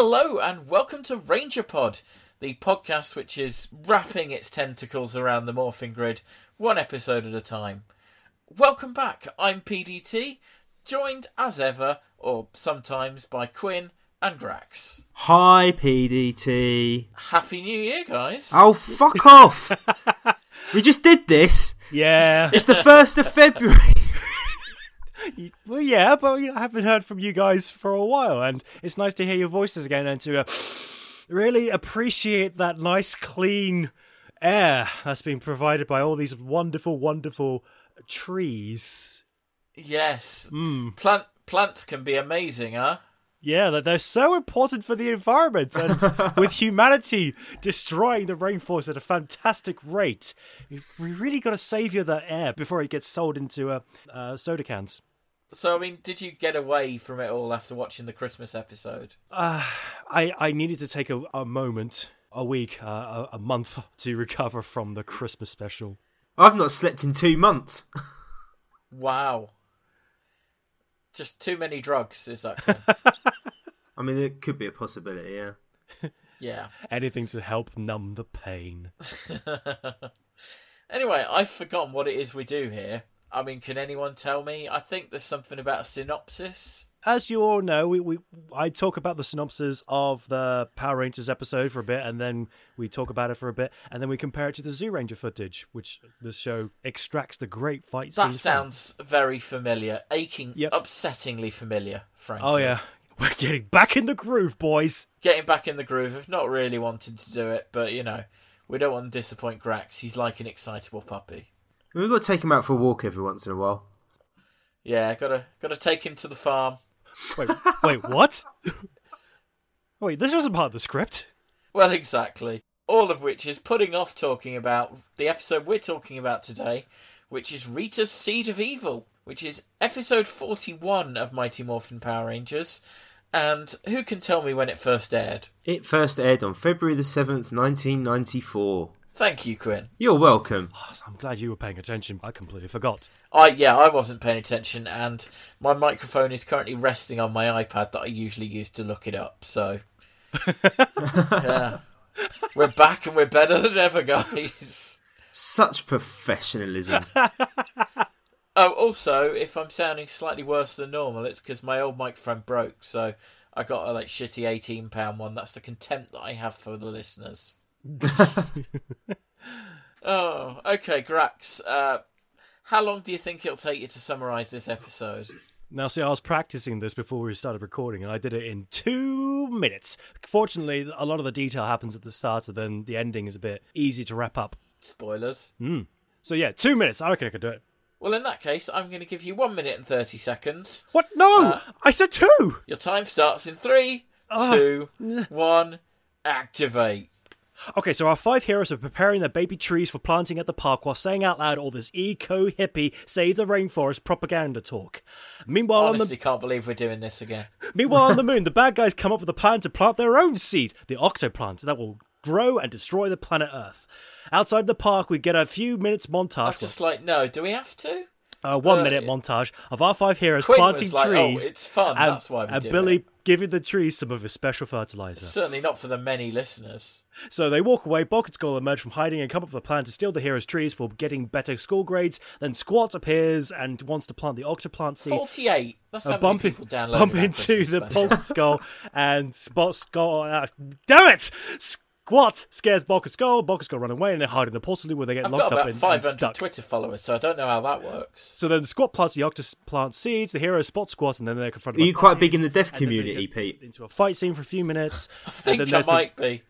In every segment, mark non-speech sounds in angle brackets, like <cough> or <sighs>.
Hello and welcome to RangerPod, the podcast which is wrapping its tentacles around the morphing grid one episode at a time. Welcome back. I'm PDT, joined as ever, or sometimes by Quinn and Grax. Hi, PDT. Happy New Year, guys. Oh, fuck off. <laughs> we just did this. Yeah. It's the 1st of February. Well, yeah, but I haven't heard from you guys for a while, and it's nice to hear your voices again and to uh, really appreciate that nice, clean air that's been provided by all these wonderful, wonderful trees. Yes. Mm. Plant plants can be amazing, huh? Yeah, that they're so important for the environment, and <laughs> with humanity destroying the rainforest at a fantastic rate, we really got to savour that air before it gets sold into uh, uh, soda cans. So, I mean, did you get away from it all after watching the Christmas episode? Uh, I I needed to take a, a moment, a week, uh, a, a month to recover from the Christmas special. I've not slept in two months. <laughs> Wow. Just too many drugs, is that? <laughs> I mean, it could be a possibility, yeah. <laughs> yeah. Anything to help numb the pain. Anyway, I've forgotten what it is we do here. I mean, can anyone tell me? I think there's something about a synopsis. As you all know, we, we I talk about the synopsis of the Power Rangers episode for a bit, and then we talk about it for a bit, and then we compare it to the Zyuranger footage, which the show extracts the great fight scene. That scenes from. sounds very familiar, aching, Yep. upsettingly familiar, frankly. Oh yeah, we're getting back in the groove, boys. Getting back in the groove. I've not really wanted to do it, but you know, we don't want to disappoint Grax. He's like an excitable puppy. We've got to take him out for a walk every once in a while. Yeah, gotta gotta take him to the farm. Wait, wait, what? Wait, this wasn't part of the script. Well, exactly. All of which is putting off talking about the episode we're talking about today, which is Rita's Seed of Evil, which is episode 41 of Mighty Morphin Power Rangers. And who can tell me when it first aired? It first aired on February the 7th, 1994. Thank you, Quinn. You're welcome. <sighs> Oh, I'm glad you were paying attention. I completely forgot. I yeah, I wasn't paying attention, and my microphone is currently resting on my iPad that I usually use to look it up. So, <laughs> yeah, we're back and we're better than ever, guys. Such professionalism. <laughs> Oh, also, if I'm sounding slightly worse than normal, it's because my old microphone broke. So I got a like shitty eighteen pound one. That's the contempt that I have for the listeners. <laughs> oh, okay, Grax. Uh, how long do you think it'll take you to summarise this episode? Now, see, I was practicing this before we started recording, and I did it in two minutes. Fortunately, a lot of the detail happens at the start, and then the ending is a bit easy to wrap up. Spoilers. So, yeah, two minutes. I reckon I could do it. Well, in that case, I'm going to give you one minute and thirty seconds. What? No! Uh, I said two! Your time starts in three, two, one. Activate. Okay, so our five heroes are preparing their baby trees for planting at the park while saying out loud all this eco hippie save the rainforest propaganda talk. Meanwhile, on the Honestly, can't believe we're doing this again. <laughs> Meanwhile, on the moon, the bad guys come up with a plan to plant their own seed, the octoplant, that will grow and destroy the planet Earth. Outside the park, we get a few minutes montage. I was just like, no, do we have to? A one uh, minute montage of our five heroes Quinn planting like, oh, trees. it's fun, and, that's why and Billy it. giving the trees some of his special fertilizer. Certainly not for the many listeners. So they walk away. Bulk and Skull emerge from hiding and come up with a plan to steal the heroes' trees for getting better school grades. Then Squat appears and wants to plant the octoplant seed. 48. That's how uh, many bump, in- people downloaded bump into the. Bulk and Skull and Spot Skull. Uh, damn it! Squat scares Bulk and Skull. Bulk and Skull run away and they hide in the portal where they get I've locked got up about and, and 500 stuck. Twitter followers, so I don't know how that works. So then the Squat plants the octoplant seeds. The heroes spot Squat and then they're confronted. Are by you quite puppies, big in the deaf and then they community, Pete? Into a fight scene for a few minutes. <laughs> I think I there's a- might be.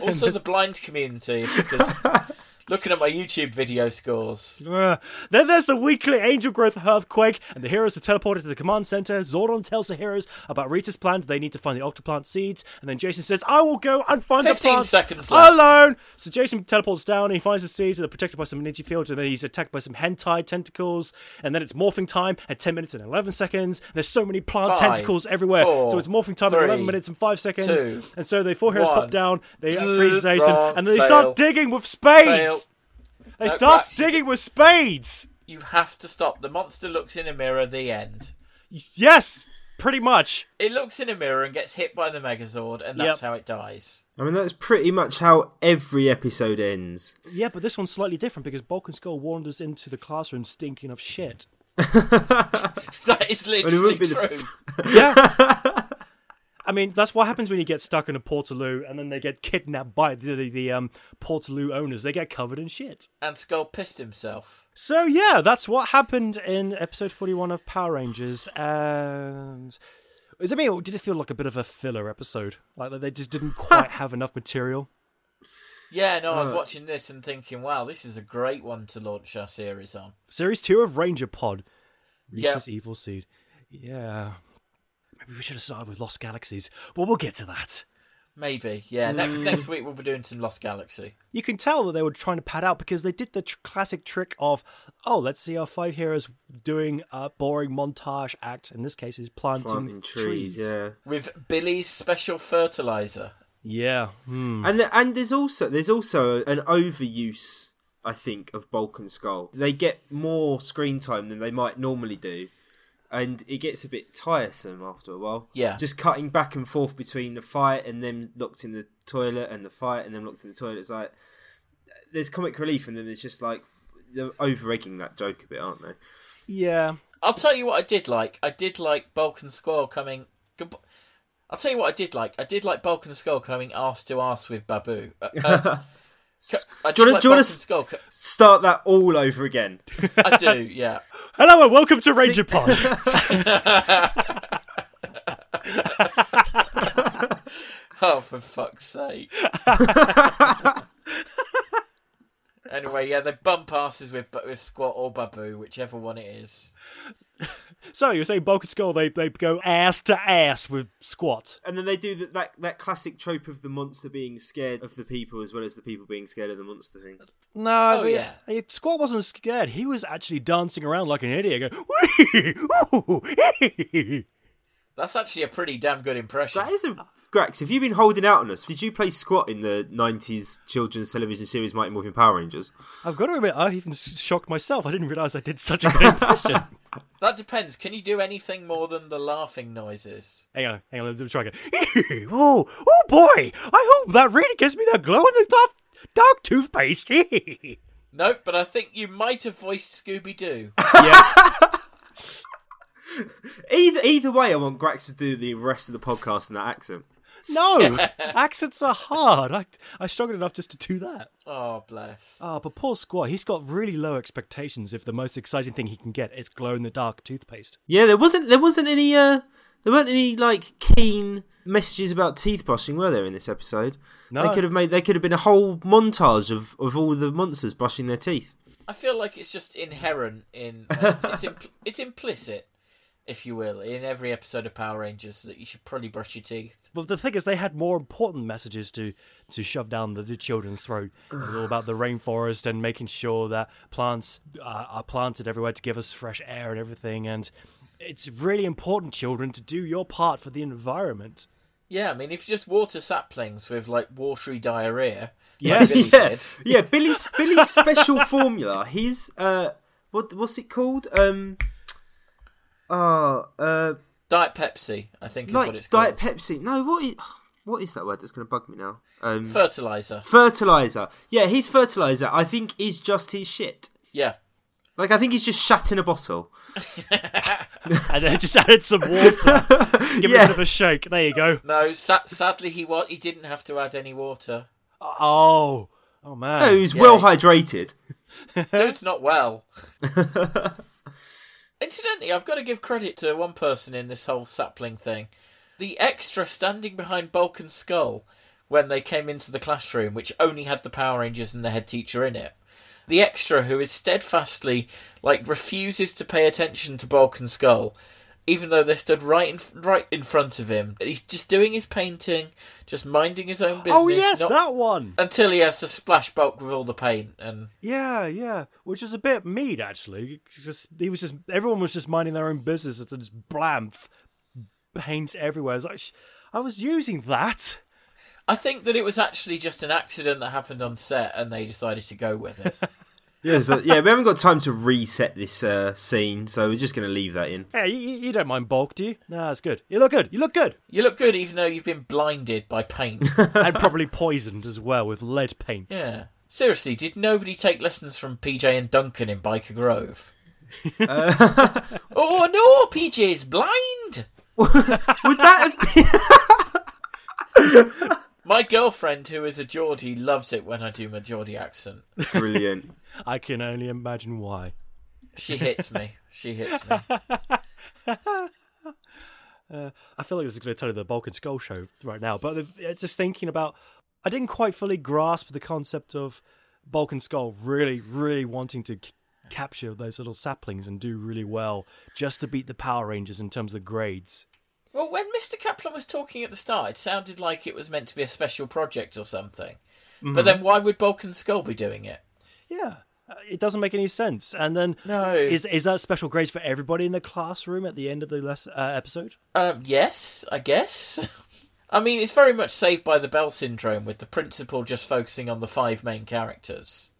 Also, the blind community, because <laughs> looking at my YouTube video scores. Uh, then there's the weekly Angel Grove Earthquake, and the heroes are teleported to the command center. Zordon tells the heroes about Rita's plan. They need to find the octoplant seeds, and then Jason says, "I will go and find the 15 plants seconds left. alone." So Jason teleports down, and he finds the seeds, and they're protected by some energy fields, and then he's attacked by some hentai tentacles, and then it's morphing time at 10 minutes and 11 seconds. There's so many plant Five, tentacles everywhere, four, so it's morphing time at 11 minutes and 5 seconds. two, and so the four heroes one. pop down, they freeze Jason, and then they fail. start digging with spades. Fail. They No, start actually- digging with spades. You have to stop. The monster looks in a mirror, the end. Yes, Pretty much. It looks in a mirror and gets hit by the Megazord, and that's Yep. how it dies. I mean, that's pretty much how every episode ends. Yeah, but this one's slightly different because Bulk and Skull wanders into the classroom stinking of shit. <laughs> <laughs> That is it literally wouldn't be the true. Yeah. <laughs> I mean, that's what happens when you get stuck in a Portaloo and then they get kidnapped by the, the, the um, Portaloo owners. They get covered in shit. and Skull pissed himself. So, yeah, that's what happened in episode 41 of Power Rangers. And. Is it me, or did it feel like a bit of a filler episode? Like they just didn't <laughs> quite have enough material? Yeah, no, I was Uh. watching this and thinking, wow, this is a great one to launch our series on. Series 2 of RangerPod Yeah. Rita's Evil Seed. Yeah. Maybe we should have started with Lost Galaxies, but we'll get to that. Maybe, yeah. Next next week we'll be doing some Lost Galaxy. You can tell that they were trying to pad out because they did the tr- classic trick of, oh, let's see our five heroes doing a boring montage act. In this case, is planting, Planting trees, yeah. With Billy's special fertilizer. Yeah. Hmm. And and there's also there's also an overuse, I think, of Bulk and Skull. They get more screen time than they might normally do, and it gets a bit tiresome after a while. Yeah. just cutting back and forth between the fight and them locked in the toilet and the fight and them locked in the toilet. It's like there's comic relief, and then there's just like they're over egging that joke a bit, aren't they? Yeah. I'll tell you what I did like. I did like Bulk and Skull coming. goodb- I'll tell you what I did like. I did like Bulk and Skull coming arse to arse with Baboo. Uh, uh, <laughs> I Do you wanna- like do you wanna Bulk and s- Skull. co- Start that all over again. I do, yeah. <laughs> Hello and welcome to RangerPod. <laughs> Oh, for fuck's sake. <laughs> anyway, yeah, they bump asses with with Squat or Baboo, whichever one it is. So you're saying Bulk and Skull, they, they go ass to ass with Squat. And then they do that, that that classic trope of the monster being scared of the people as well as the people being scared of the monster thing. No, Oh, the- yeah. the Squat wasn't scared. He was actually dancing around like an idiot, going, "Wee! Ooh! Hee!" That's actually a pretty damn good impression. That is a Grax. Have you been holding out on us? Did you play Squat in the '90s children's television series Mighty Morphin Power Rangers? I've got to admit, I even shocked myself. I didn't realise I did such a good <laughs> impression. That depends. Can you do anything more than the laughing noises? hang on, hang on, let me try again. <laughs> oh, oh boy! I hope that really gives me that glow in the dark, dark toothpaste. <laughs> Nope, but I think you might have voiced Scooby Doo. <laughs> yeah. Either either way, I want Grax to do the rest of the podcast in that accent. <laughs> No, accents are hard. I, I struggled enough just to do that. oh, bless. Ah, but poor Squat, he's got really low expectations if the most exciting thing he can get is glow in the dark toothpaste. Yeah, there wasn't there wasn't any uh there weren't any like keen messages about teeth brushing, were there in this episode? No. They could have made they could have been a whole montage of, of all the monsters brushing their teeth. I feel like it's just inherent in. Uh, it's, impl- it's implicit, if you will, in every episode of Power Rangers that you should probably brush your teeth. But the thing is, they had more important messages to, to shove down the, the children's throat. It was all about the rainforest and making sure that plants uh, are planted everywhere to give us fresh air and everything. And it's really important, children, to do your part for the environment. Yeah, I mean, if you just water saplings with like watery diarrhea, Yes. like Billy yeah, did, yeah. Billy's Billy's <laughs> special formula. His uh, what what's it called? Um, uh, uh, Diet Pepsi, I think is what like it's called. Diet Pepsi. No, what is <sighs> what is that word that's going to bug me now? Um, Fertilizer. fertilizer. Yeah, his fertilizer. I think is just his shit. Yeah. Like I think he's just shat in a bottle. <laughs> <laughs> And then just added some water. Give it a bit of a shake. There you go. No, sa- sadly he wa- he didn't have to add any water. Oh. Oh, man. No, he's yeah. well hydrated. Dude's not well. <laughs> Incidentally, I've got to give credit to one person in this whole sapling thing. The extra standing behind Bulk and Skull when they came into the classroom, which only had the Power Rangers and the head teacher in it. The extra who is steadfastly, like, refuses to pay attention to Bulk and Skull, even though they stood right in, right in front of him. He's just doing his painting, just minding his own oh, business. Oh, yes, not- that one. Until he has to splash Bulk with all the paint, and Yeah, yeah, which is a bit mean actually. Just he was just everyone was just minding their own business and just blam, paint everywhere. It's like I was using that. I think that it was actually just an accident that happened on set, and they decided to go with it. <laughs> Yeah, so, yeah, we haven't got time to reset this uh, scene, so we're just going to leave that in. Hey, you, you you don't mind bulk, do you? No, that's good. You look good. You look good. You look good even though you've been blinded by paint. <laughs> and probably poisoned as well with lead paint. yeah. Seriously, did nobody take lessons from PJ and Duncan in Byker Grove? <laughs> oh no, PJ's blind! <laughs> Would that have been My girlfriend, who is a Geordie, loves it when I do my Geordie accent. brilliant? I can only imagine why. She hits me. She hits me. <laughs> I feel like this is going to turn into the Bulk and Skull show right now, but uh, just thinking about, I didn't quite fully grasp the concept of Bulk and Skull really, really wanting to c- capture those little saplings and do really well just to beat the Power Rangers in terms of grades. Well, when Mr. Caplan was talking at the start, it sounded like it was meant to be a special project or something. But then why would Bulk and Skull be doing it? Yeah, uh, it doesn't make any sense. And then No. is is that special grades for everybody in the classroom at the end of the les- uh, episode? Um, yes, I guess. <laughs> I mean, it's very much Saved by the Bell syndrome with the principal just focusing on the five main characters.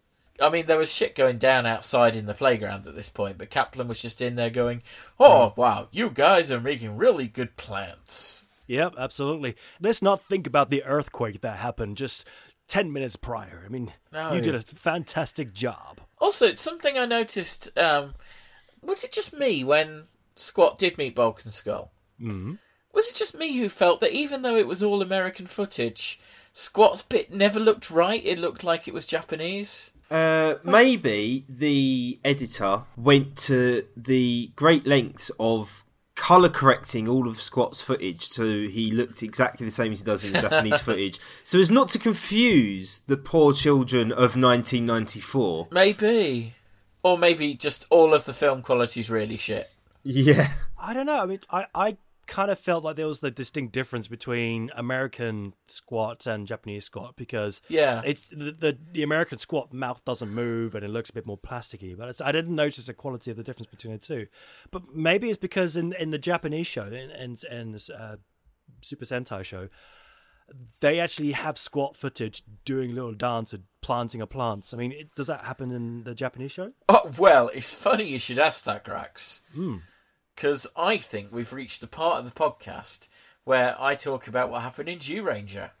I mean, there was shit going down outside in the playground at this point, but Caplan was just in there going, Oh, wow, you guys are making really good plants. Yep, absolutely. Let's not think about the earthquake that happened just 10 minutes prior. I mean, No. you did a fantastic job. Also, it's something I noticed. Um, was it just me when Squat did meet Bulk and Skull? Mhm. Was it just me who felt that even though it was all American footage, Squat's bit never looked right? It looked like it was Japanese. Uh, maybe the editor went to the great lengths of color correcting all of Squat's footage so he looked exactly the same as he does in the Japanese <laughs> footage, so as not to confuse the poor children of 1994. Maybe. Or maybe just all of the film quality's really shit. Yeah, I don't know. I mean, I, I kind of felt like there was the distinct difference between American squat and Japanese squat because Yeah. it's the, the the American squat mouth doesn't move and it looks a bit more plasticky. But it's, I didn't notice the quality of the difference between the two. But maybe it's because in in the Japanese show and in uh, Super Sentai show. They actually have squat footage doing a little dance and planting a plant. I mean, it, does that happen in the Japanese show? Oh, well, it's funny you should ask that, Grax. Because I think we've reached the part of the podcast where I talk about what happened in Zyuranger.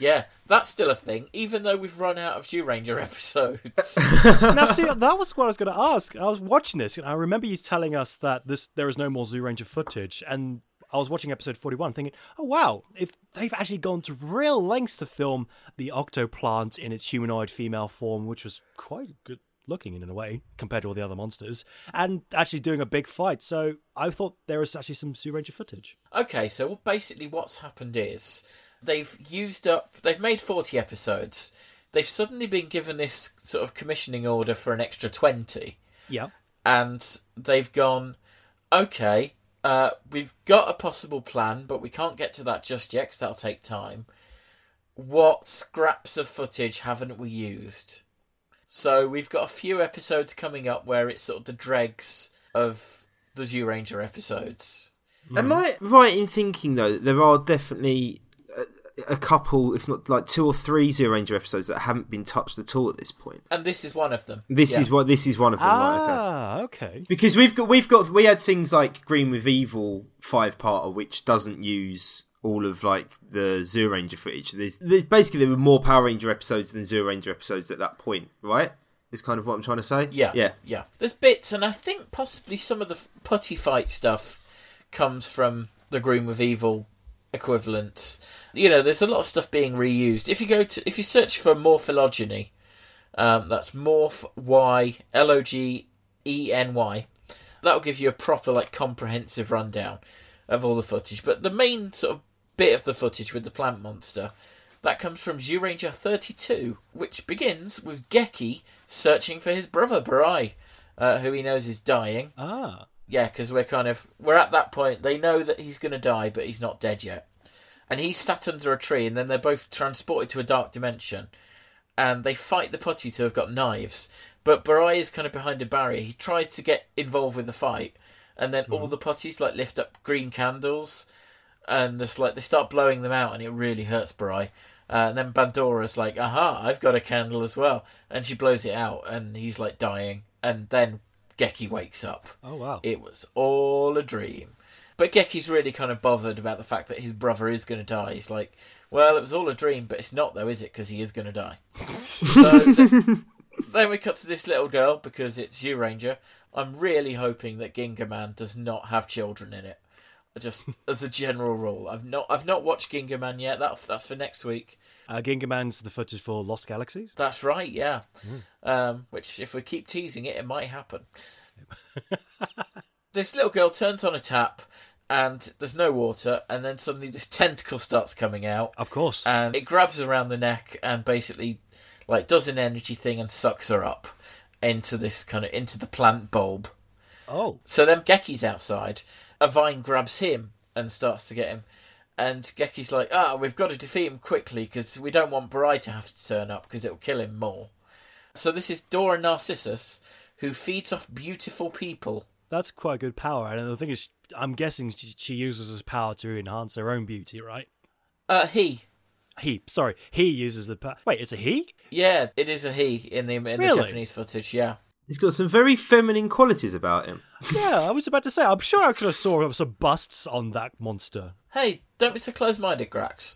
Yeah, that's still a thing, even though we've run out of Zyuranger <laughs> episodes. <laughs> now, see, that was what I was going to ask. I was watching this, and I remember you telling us that this there is no more Zyuranger footage, and I was watching episode forty-one, thinking, "Oh wow, if they've actually gone to real lengths to film the octoplant in its humanoid female form, which was quite good looking in a way compared to all the other monsters, and actually doing a big fight." So I thought there was actually some Zyuranger footage. okay, so basically what's happened is they've used up, they've made 40 episodes. They've suddenly been given this sort of commissioning order for an extra 20. Yeah, and they've gone, okay, uh, we've got a possible plan, but we can't get to that just yet because that'll take time. What scraps of footage haven't we used? So we've got a few episodes coming up where it's sort of the dregs of the Zyuranger episodes. Am I right in thinking though that there are definitely a, a couple, if not like two or three Zyuranger episodes that haven't been touched at all at this point? And this is one of them. This Yeah. is what this is one of them. right, okay. ah, okay. Because we've got we've got we had things like Green with Evil five parter, which doesn't use all of like the Zyuranger footage. There's, there's basically there were more Power Ranger episodes than Zyuranger episodes at that point, right? Is kind of what I'm trying to say. Yeah, yeah. yeah. There's bits, and I think possibly some of the putty fight stuff comes from the Green with Evil equivalents. You know, there's a lot of stuff being reused. If you go to, if you search for Morphylogeny, um, that's morph y l o g e n y. That'll give you a proper, like, comprehensive rundown of all the footage. But the main sort of bit of the footage with the plant monster that comes from Zyuranger 32, which begins with Geki searching for his brother Burai, uh, who he knows is dying. Ah, Yeah, because we're kind of we're at that point. They know that he's going to die, but he's not dead yet. And he's sat under a tree, and then they're both transported to a dark dimension, and they fight the putty to have got knives. But Burai is kind of behind a barrier. He tries to get involved with the fight, and then all the putties like lift up green candles, and this like they start blowing them out, and it really hurts Burai. Uh, and then Bandora's like, aha, I've got a candle as well. And she blows it out, and he's like dying. And then Geki wakes up. Oh wow. It was all a dream. But Geki's really kind of bothered about the fact that his brother is going to die. He's like, well, it was all a dream, but it's not, though, is it? Because he is going to die. so <laughs> th- then we cut to this little girl because it's you, Ranger. I'm really hoping that Gingaman does not have children in it. Just as a general rule, I've not I've not watched Gingaman yet. That that's for next week. Uh, Gingaman's the footage for Lost Galaxies. That's right, yeah. Um, which, if we keep teasing it, it might happen. <laughs> this little girl turns on a tap, and there's no water, and then suddenly this tentacle starts coming out, Of course. and it grabs around the neck and basically, like, does an energy thing and sucks her up into this kind of into the plant bulb. oh. So then Geki's outside. A vine grabs him and starts to get him. And Geki's like, ah, we've got to defeat him quickly because we don't want Burai to have to turn up because it'll kill him more. So this is Dora Narcissus who feeds off beautiful people. That's quite a good power. And the thing is, I'm guessing she, uses this power to enhance her own beauty, right? Uh, he. He, sorry, he uses the power. Wait, it's a he? Yeah, it is a he in the in the Japanese footage. Yeah. He's got some very feminine qualities about him. Yeah, I was about to say. I'm sure I could have saw some busts on that monster. Hey, don't be so close-minded, Grax.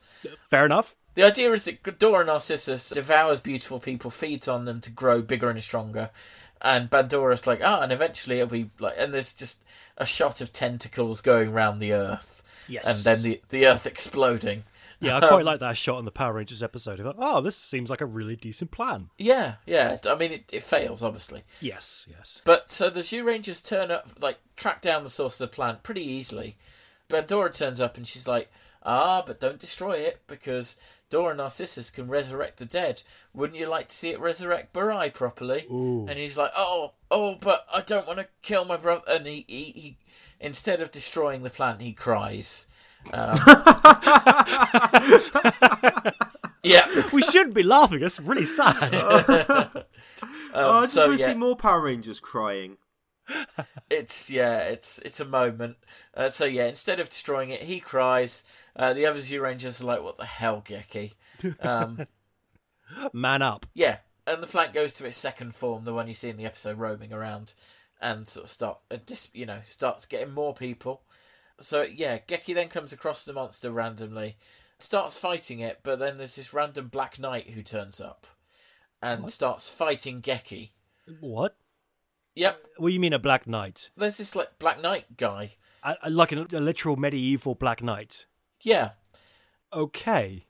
Fair enough. The idea is that Dora Narcissus devours beautiful people, feeds on them to grow bigger and stronger. And Bandora's like, ah, and eventually it'll be like, and there's just a shot of tentacles going round the earth. Yes. And then the, the earth exploding. Yeah, I quite like that shot in the Power Rangers episode. I thought, oh, this seems like a really decent plan. Yeah, yeah. I mean, it, it fails, obviously. Yes, yes. But so the Zyurangers turn up, like, track down the source of the plant pretty easily. Bandora turns up and she's like, ah, but don't destroy it because Dora Narcissus can resurrect the dead. Wouldn't you like to see it resurrect Burai properly? Ooh. And he's like, oh, oh, but I don't want to kill my brother. And he, he, he instead of destroying the plant, he cries. Um, <laughs> yeah. we shouldn't be laughing. It's really sad. <laughs> <laughs> oh, I Um, just so want to yeah, see more Power Rangers crying. it's yeah, it's it's a moment. Uh, so yeah, instead of destroying it, he cries. Uh, the other Zyurangers are like, "What the hell, Geki?" Um, Man up. yeah, and the plant goes to its second form, the one you see in the episode, roaming around, and sort of start, uh, dis- you know, starts getting more people. So yeah, Geki then comes across the monster randomly, starts fighting it, but then there's this random Black Knight who turns up, and starts fighting Geki. What? Yep, What do you mean a Black Knight? there's this like Black Knight guy. I, I- like a, a literal medieval Black Knight. Yeah, Okay.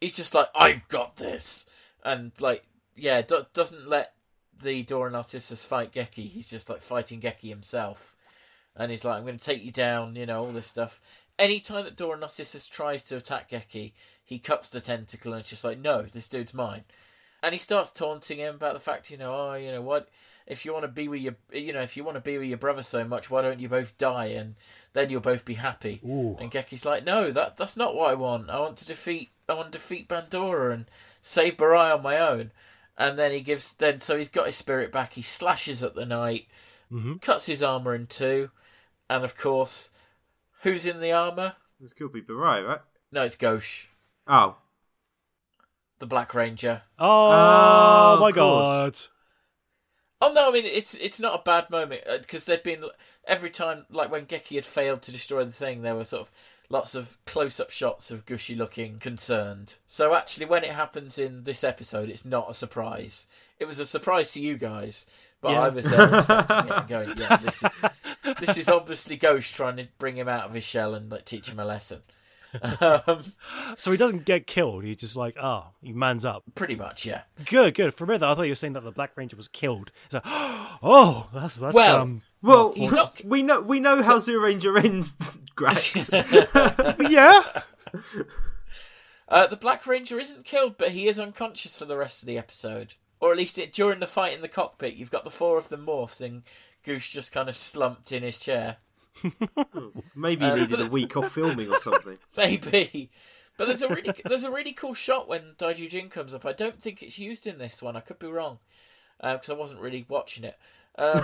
he's just like, I've got this, and like, yeah, do- doesn't let the Dora Narcissus fight Geki. He's just like fighting Geki himself, and he's like, I'm going to take you down, you know, all this stuff. Anytime that Dora Narcissus tries to attack Geki, he cuts the tentacle and it's just like, no, this dude's mine. And he starts taunting him about the fact, you know, oh, you know what? If you want to be with your, you know, if you want to be with your brother so much, why don't you both die and then you'll both be happy? Ooh. And Geki's like, no, that that's not what I want. I want to defeat, I want to defeat Bandora and save Burai on my own. And then he gives, then so he's got his spirit back. He slashes at the knight, Mhm. cuts his armor in two, and of course, who's in the armor? This could be Burai, right? No, it's Goushi, Oh, the Black Ranger. Oh, Oh, my god. Oh no, I mean it's it's not a bad moment uh, because there'd been every time like when Geki had failed to destroy the thing, there were sort of lots of close-up shots of Goushi looking concerned. So actually, when it happens in this episode, it's not a surprise. It was a surprise to you guys, but Yeah. I was there expecting it <laughs> going, "Yeah, this is, this is obviously Ghost trying to bring him out of his shell and like teach him a lesson." <laughs> Um, So he doesn't get killed. He just like, oh, he mans up. pretty much, yeah. Good, good. For a minute, I thought you were saying that the Black Ranger was killed. So, <gasps> oh, that's that's Well, um. well, He's we- not- we know we know how Zyuranger ends, <laughs> Grax. yeah. Uh, the Black Ranger isn't killed, but he is unconscious for the rest of the episode. Or at least it, during the fight in the cockpit, you've got the four of them morphed and Goose just kind of slumped in his chair. <laughs> Maybe he Uh, needed a week off filming or something. <laughs> Maybe. But there's a really <laughs> there's a really cool shot when Daizyujin comes up. I don't think it's used in this one. I could be wrong because I wasn't really watching it. Um,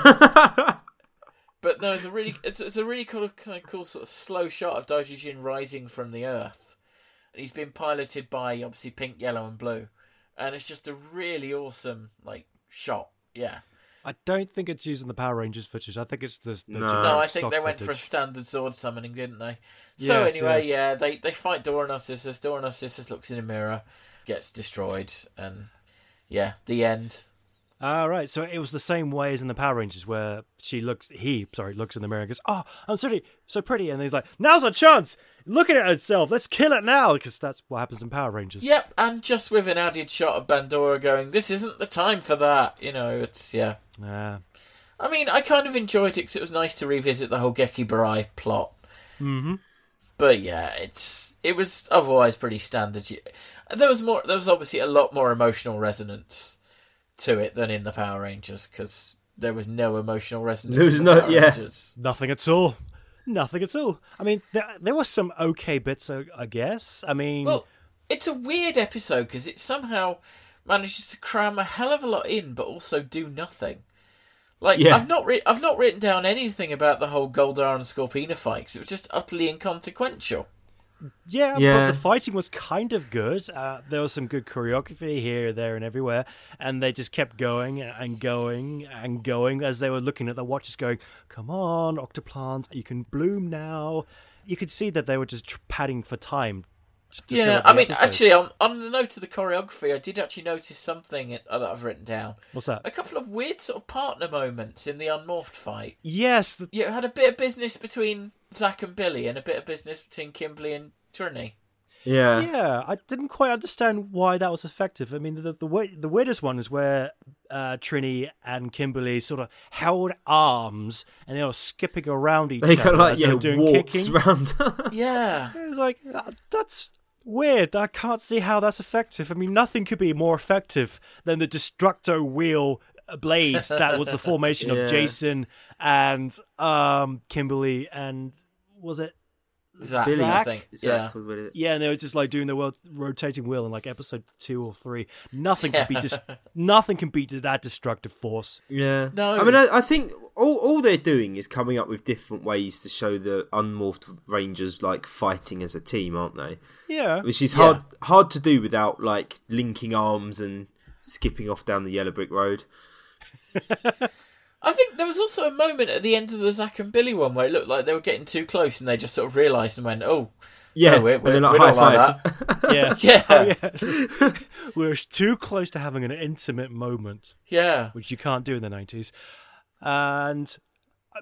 but no, it's a really it's, it's a really cool kind of cool sort of slow shot of Daizyujin rising from the earth, and he's been piloted by obviously pink, yellow, and blue, and it's just a really awesome like shot. Yeah. I don't think it's using the Power Rangers footage. I think it's the, the No. No, I think they went for a standard sword summoning, didn't they? So Yes, anyway, yes. yeah, they they fight Dora Narcissus. Dora Narcissus looks in a mirror, gets destroyed, and yeah, the end. Ah, right. So it was the same way as in the Power Rangers, where she looks, he, sorry, looks in the mirror and goes, "Oh, I'm so pretty, so pretty," and he's like, "Now's our chance. Look at it itself. Let's kill it now," because that's what happens in Power Rangers. Yep, and just with an added shot of Bandora going, "This isn't the time for that." You know, it's yeah. Ah. I mean, I kind of enjoyed it because it was nice to revisit the whole Geki Burai plot. Mm-hmm. But yeah, it's it was otherwise pretty standard. There was more. There was obviously a lot more emotional resonance to it than in the Power Rangers because there was no emotional resonance. There was in the no- Power yeah. Rangers. Nothing at all. Nothing at all. I mean, there, there were some okay bits, I I guess. I mean, Well, it's a weird episode because it somehow manages to cram a hell of a lot in, but also do nothing. Like Yeah. I've not writ- I've not written down anything about the whole Goldar and Scorpina fight 'cause it was just utterly inconsequential. Yeah, Yeah. but the fighting was kind of good. Uh, there was some good choreography here, there, and everywhere, and they just kept going and going and going as they were looking at the watches, going, "Come on, Octoplant, you can bloom now." You could see that they were just padding for time. Just to fill Yeah, I mean, episode. actually, on, on the note of the choreography, I did actually notice something that I've written down. what's that? A couple of weird sort of partner moments in the unmorphed fight. Yes, the, You had a bit of business between Zack and Billy, and a bit of business between Kimberly and Trini. Yeah. yeah. I didn't quite understand why that was effective. I mean, the the, way, the weirdest one is where uh, Trini and Kimberly sort of held arms and they were skipping around each They other got like as they yeah were doing walks kicking. round. <laughs> Yeah. It was like "Uh, that's weird. I can't see how that's effective. I mean, nothing could be more effective than the Destructo wheel blades. that was the formation <laughs> Yeah. of Jason and um, Kimberly and was it? Zack, Billy, I Zack? think. Is Yeah. what it- Yeah, and they were just like doing the world rotating wheel in like episode two or three. Nothing Yeah. can beat dis- nothing can beat that destructive force. Yeah. No. I mean, I, I think all all they're doing is coming up with different ways to show the unmorphed Rangers like fighting as a team, aren't they? Yeah, Which is Yeah. hard hard to do without like linking arms and skipping off down the yellow brick road. <laughs> I think there was also a moment at the end of the Zack and Billy one where it looked like they were getting too close, and they just sort of realised and went, "Oh, Yeah, No, we're- and we're- like we're high not like fived. <laughs> yeah, <laughs> Yeah. Oh, yeah. <laughs> We're too close to having an intimate moment. yeah, which you can't do in the 90s. And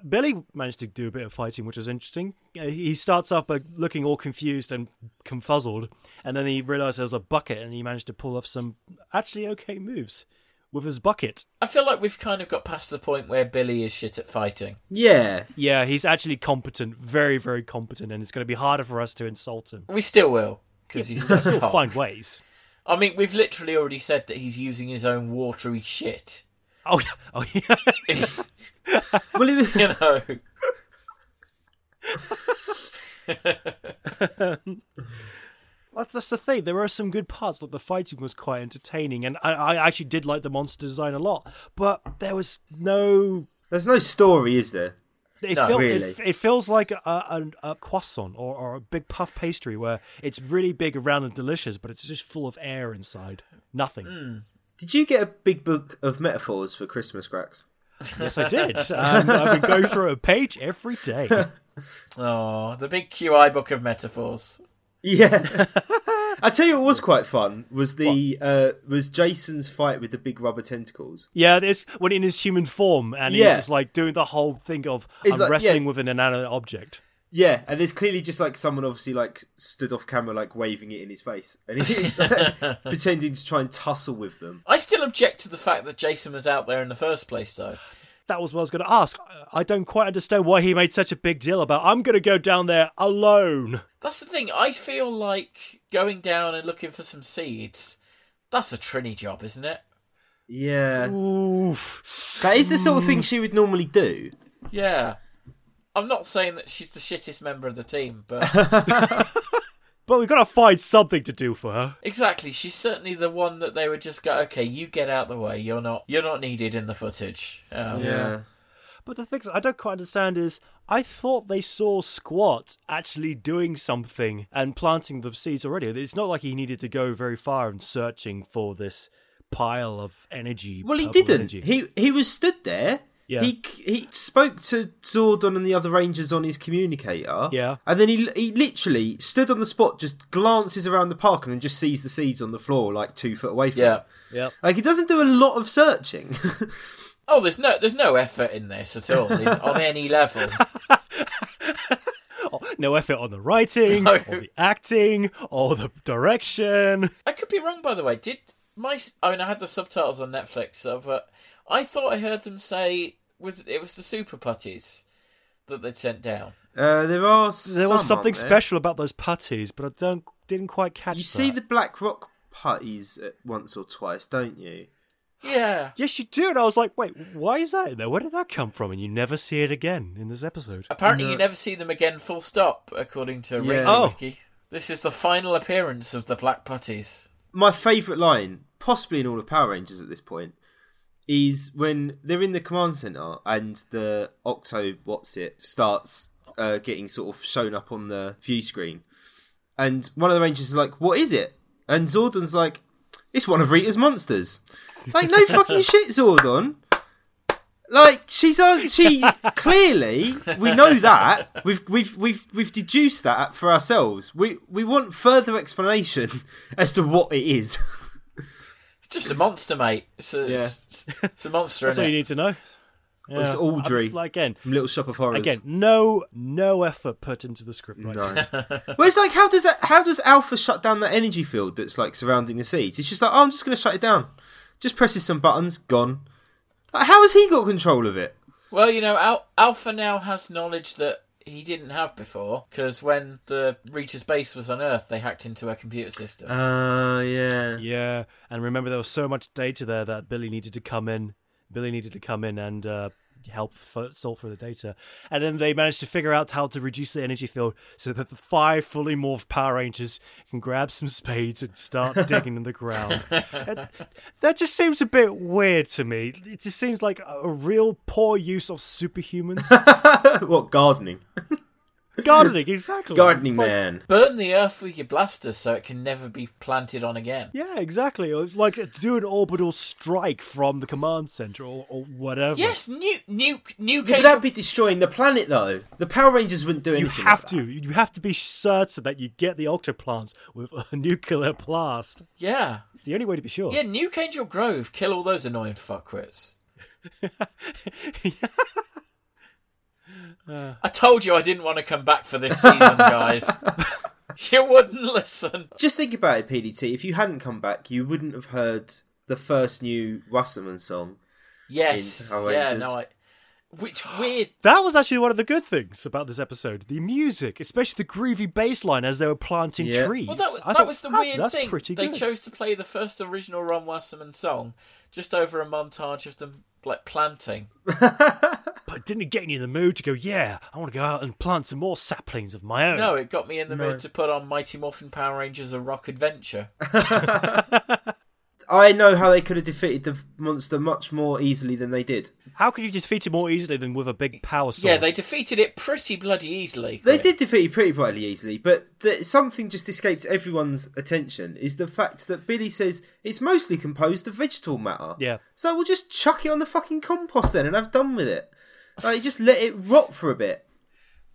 Billy managed to do a bit of fighting, which was interesting. Uh, He starts off by looking all confused and confuzzled, and then he realized there was a bucket, and he managed to pull off some actually okay moves with his bucket. I feel like we've kind of got past the point where Billy is shit at fighting. yeah, Yeah, he's actually competent, very, very competent, and it's going to be harder for us to insult him. We still will because he's We'll such a still find ways. I mean, we've literally already said that he's using his own watery shit. Oh, <laughs> oh yeah. <laughs> well, was, You <laughs> know, That's, that's the thing. There are some good parts. Like the fighting was quite entertaining, and I, I actually did like the monster design a lot. But there was no there's no story, is there? It, No, feel- really. it, it feels like a, a, a croissant or, or a big puff pastry where it's really big round, and delicious, but it's just full of air inside. Nothing. Did you get a big book of metaphors for Christmas Grax? Yes, I did. Um, I've been going through a page every day. <laughs> oh, the big QI book of metaphors. Yeah. <laughs> I tell you what was quite fun was the uh, was Jason's fight with the big rubber tentacles. Yeah, it's when in his human form, and he's Yeah. just like doing the whole thing of It's I'm like- wrestling yeah. with an inanimate object. Yeah, and there's clearly just like someone obviously like stood off camera like waving it in his face, and he's like, <laughs> <laughs> pretending to try and tussle with them. I still object to the fact that Jason was out there in the first place, though. That was what I was going to ask. I don't quite understand why he made such a big deal about. I'm going to go down there alone. That's the thing. I feel like going down and looking for some seeds. That's a Trini job, isn't it? Yeah, Oof. that is the sort of thing she would normally do. Yeah. I'm not saying that she's the shittest member of the team, but <laughs> <laughs> But we've got to find something to do for her. exactly, she's certainly the one that they would just go, okay, you get out the way. You're not, you're not needed in the footage. Um, Yeah, But the things I don't quite understand is I thought they saw Squat actually doing something and planting the seeds already. It's not like he needed to go very far and searching for this pile of energy. Well, he didn't. energy. He he was stood there. Yeah. He he spoke to Zordon and the other Rangers on his communicator. Yeah. And then he he literally stood on the spot, just glances around the park, and then just sees the seeds on the floor, like two foot away from Yeah. him. Yeah. Like he doesn't do a lot of searching. <laughs> Oh, there's no there's no effort in this at all in, on any level. <laughs> No effort on the writing, No. or the acting, or the direction. <laughs> I could be wrong, by the way. Did my I mean I had the subtitles on Netflix, so, but I thought I heard them say was it was the super putties that they'd sent down. uh, there are There was something there? special about those putties, but I don't didn't quite catch. You that. see the Black Rock putties once or twice, don't you? Yeah. Yes, you do. And I was like, wait, why is that in there? Where did that come from? And you never see it again in this episode. Apparently, No. you never see them again. Full stop, according to Yeah. Ranger Oh. Wiki. This is the final appearance of the Black Putties. my favourite line, possibly in all of Power Rangers at this point, is when they're in the command center and the Octo what's it starts uh, getting sort of shown up on the view screen, and one of the Rangers is like, "What is it?" And Zordon's like, "It's one of Rita's monsters." Like, no <laughs> fucking shit, Zordon. Like she's uh, she <laughs> clearly we know that we've we've we've we've deduced that for ourselves. We we want further explanation <laughs> as to what it is. It's just a monster, mate. It's a, it's, it's a monster, That's all isn't you need to know. It's Audrey. I'm- like, again, From Little Shop of Horrors. again, no, no effort put into the script. Right no. <laughs> well, it's like how does that? How does Alpha shut down that energy field that's like surrounding the seeds? It's just like oh, I'm just going to shut it down. Just presses some buttons, gone. Like, how has he got control of it? Well, you know, Al- Alpha now has knowledge that he didn't have before, because when the Reacher's base was on Earth, they hacked into a computer system. Uh, yeah. Yeah, and remember there was so much data there that Billy needed to come in. Billy needed to come in and uh, help f- sort through the data, and then they managed to figure out how to reduce the energy field so that the five fully morphed Power Rangers can grab some spades and start <laughs> digging in the ground. that, that just seems a bit weird to me. It just seems like a real poor use of superhumans. <laughs> what gardening? <laughs> Gardening, exactly. Gardening Like- man. Burn the Earth with your blasters so it can never be planted on again. Yeah, exactly. Or like do an orbital strike from the command center or, or whatever. Yes, nuke, nuke, nuke. But that'd be destroying the planet, though. The Power Rangers wouldn't do You anything. have like to. You have to be certain that you get the octoplants with a <laughs> nuclear blast. yeah, It's the only way to be sure. yeah. Nuke Angel Grove. Kill all those annoying fuckwits. <laughs> I told you I didn't want to come back for this season, <laughs> guys. you wouldn't listen. Just think about it, PDT. If you hadn't come back, you wouldn't have heard the first new Wasserman song. Yes, In yeah. No, I. Which weird. That was actually one of the good things about this episode. The music, especially the groovy bass line as they were planting Yeah. trees. Well, that, was- that thought, was the "Ah, weird that's thing. Pretty They good. chose to play the first original Ron Wasserman song just over a montage of them like planting. <laughs> but didn't it get you in the mood to go, yeah, I want to go out and plant some more saplings of my own? No, it got me in the No. mood to put on Mighty Morphin Power Rangers: A Rock Adventure. <laughs> <laughs> I know how they could have defeated the monster much more easily than they did. How could you defeat it more easily than with a big power sword? Yeah, they defeated it pretty bloody easily. They Quinn. did defeat it pretty bloody easily, but the, something just escaped everyone's attention is the fact that Billy says it's mostly composed of vegetable matter. Yeah. So we'll just chuck it on the fucking compost then and have done with it. Like, just let it rot for a bit.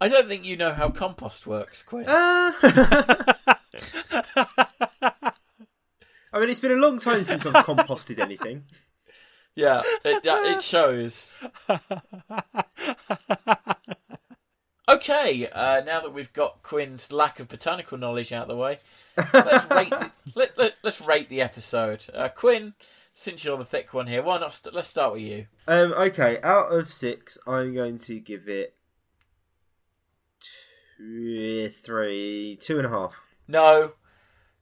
I don't think you know how compost works, Quinn. Uh, <laughs> I mean, it's been a long time since I've composted anything. yeah, it, it shows. Okay, uh, now that we've got Quinn's lack of botanical knowledge out of the way, let's rate the, <laughs> let, let, let's rate the episode. Uh, Quinn, since you're the thick one here, why not? St- let's start with you. Um, okay, out of six, I'm going to give it two, three, two and a half. No,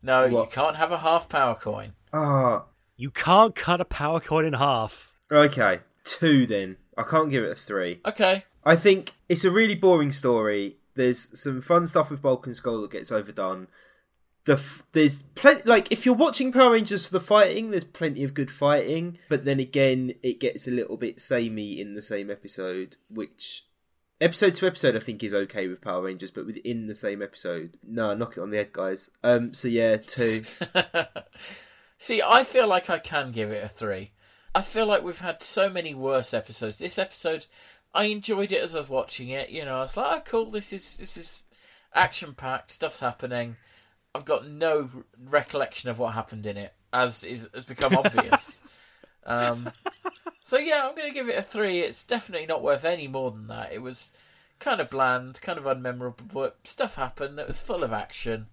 no, you can't have a half power coin. Ah, You can't cut a power coin in half. okay, two then. I can't give it a three. Okay, I think it's a really boring story. There's some fun stuff with Bulk and Skull that gets overdone. The there's plenty like if you're watching Power Rangers for the fighting, there's plenty of good fighting, but then again, it gets a little bit samey in the same episode, which episode to episode I think is okay with Power Rangers, but within the same episode, no, knock it on the head, guys. Um, so yeah, two. <laughs> See, I feel like I can give it a three. I feel like we've had so many worse episodes. This episode, I enjoyed it as I was watching it. You know, I was like, "Oh, cool! This is this is action packed. Stuff's happening." I've got no recollection of what happened in it, as is has become <laughs> obvious. um, so yeah, I'm going to give it a three. It's definitely not worth any more than that. It was kind of bland, kind of unmemorable, but stuff happened that was full of action.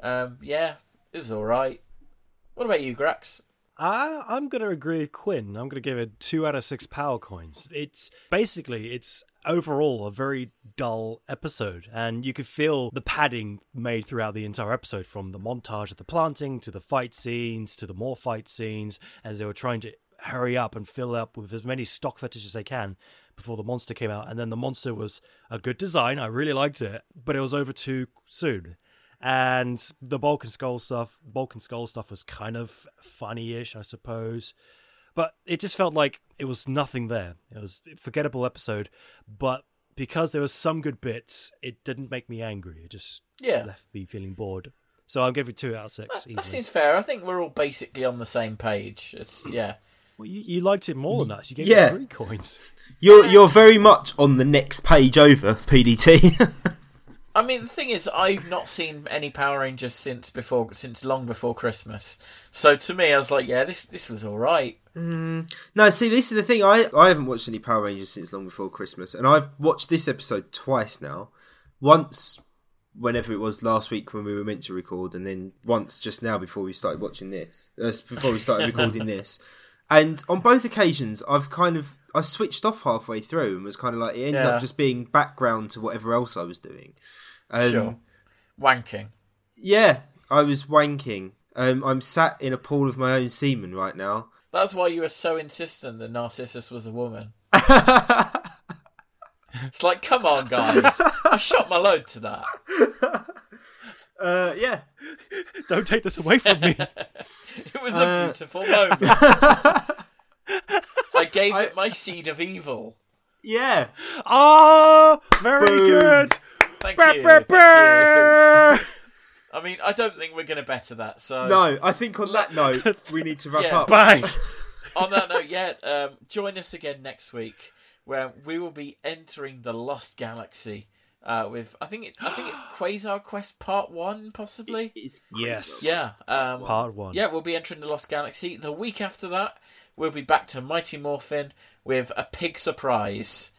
Um, yeah, it was all right. What about you, Grax? I, I'm going to agree with Quinn. I'm going to give it two out of six power coins. It's basically it's overall a very dull episode, and you could feel the padding made throughout the entire episode, from the montage of the planting to the fight scenes to the more fight scenes, as they were trying to hurry up and fill up with as many stock footage as they can before the monster came out. And then the monster was a good design. I really liked it, but it was over too soon and the Bulk and Skull stuff, Bulk and Skull stuff was kind of funny-ish, I suppose, but it just felt like it was nothing there. It was a forgettable episode, but because there was some good bits, it didn't make me angry. It just Yeah. left me feeling bored. So I'll give it two out of six. That, that seems fair. I think we're all basically on the same page. It's yeah. Well, you, you liked it more than that. So you gave Yeah. it three coins. You're you're very much on the next page over, PDT. <laughs> I mean, the thing is, I've not seen any Power Rangers since before, since long before Christmas. So to me, I was like, yeah, this this was all right. no, see, this is the thing. I I haven't watched any Power Rangers since long before Christmas, and I've watched this episode twice now. Once, whenever it was last week when we were meant to record, and then once just now before we started watching this, uh, before we started <laughs> recording this. And on both occasions, I've kind of I switched off halfway through and was kind of like it ended Yeah. up just being background to whatever else I was doing. Um, Sure, wanking. Yeah, I was wanking. Um, I'm sat in a pool of my own semen right now. That's why you were so insistent that Narcissus was a woman. <laughs> It's like, come on, guys! I shot my load to that. <laughs> Uh, yeah. Don't take this away from me. <laughs> It was a Uh, beautiful moment. I gave it my seed of evil. Yeah. oh, very Boom. good. Thank Brr, you. brr, Thank you. <laughs> I mean, I don't think we're going to better that. So No, I think on that note, we need to wrap Yeah. up. Bang. <laughs> on that note, yeah, um, join us again next week where we will be entering the Lost Galaxy uh, with I think it's I think it's <gasps> Quasar Quest Part One, possibly. It's Yes. Yeah, um, Part one. yeah, we'll be entering the Lost Galaxy. The week after that, we'll be back to Mighty Morphin with a pig surprise.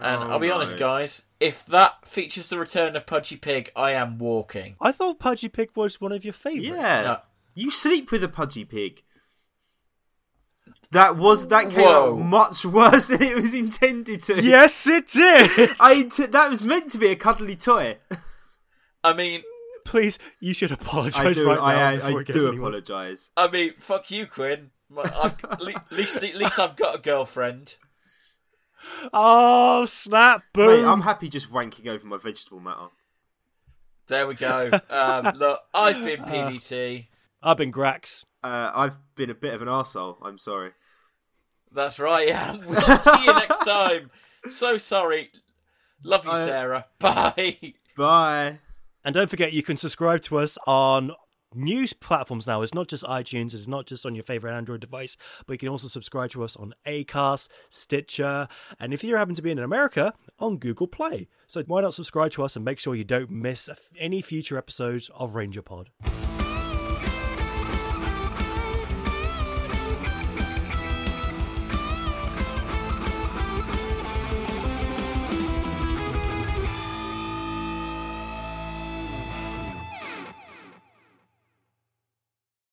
And Oh, I'll be no. honest, guys, if that features the return of Pudgy Pig, I am walking. I thought Pudgy Pig was one of your favourites. Yeah. No. You sleep with a pudgy pig. That was that came Whoa. out much <laughs> worse than it was intended to. Yes, it did. <laughs> I that was meant to be a cuddly toy. I mean, Please, you should apologise I do. right now I, before I, it do apologise. I mean, fuck you, Quinn. My- I've, at least, at least I've got a girlfriend. Oh, snap! Boom! Mate, I'm happy just wanking over my vegetable matter. There we go. Um, <laughs> look, I've been PDT. I've been Grax. Uh, I've been a bit of an arsehole. I'm sorry. That's right. Yeah, <laughs> we'll see you next time. So sorry. Love you, I- Sarah. <laughs> Bye. Bye. And don't forget, you can subscribe to us on news platforms now. It's not just iTunes, it's not just on your favorite Android device, but you can also subscribe to us on Acast, Stitcher, and if you happen to be in America, on Google Play. So why not subscribe to us and make sure you don't miss any future episodes of RangerPod?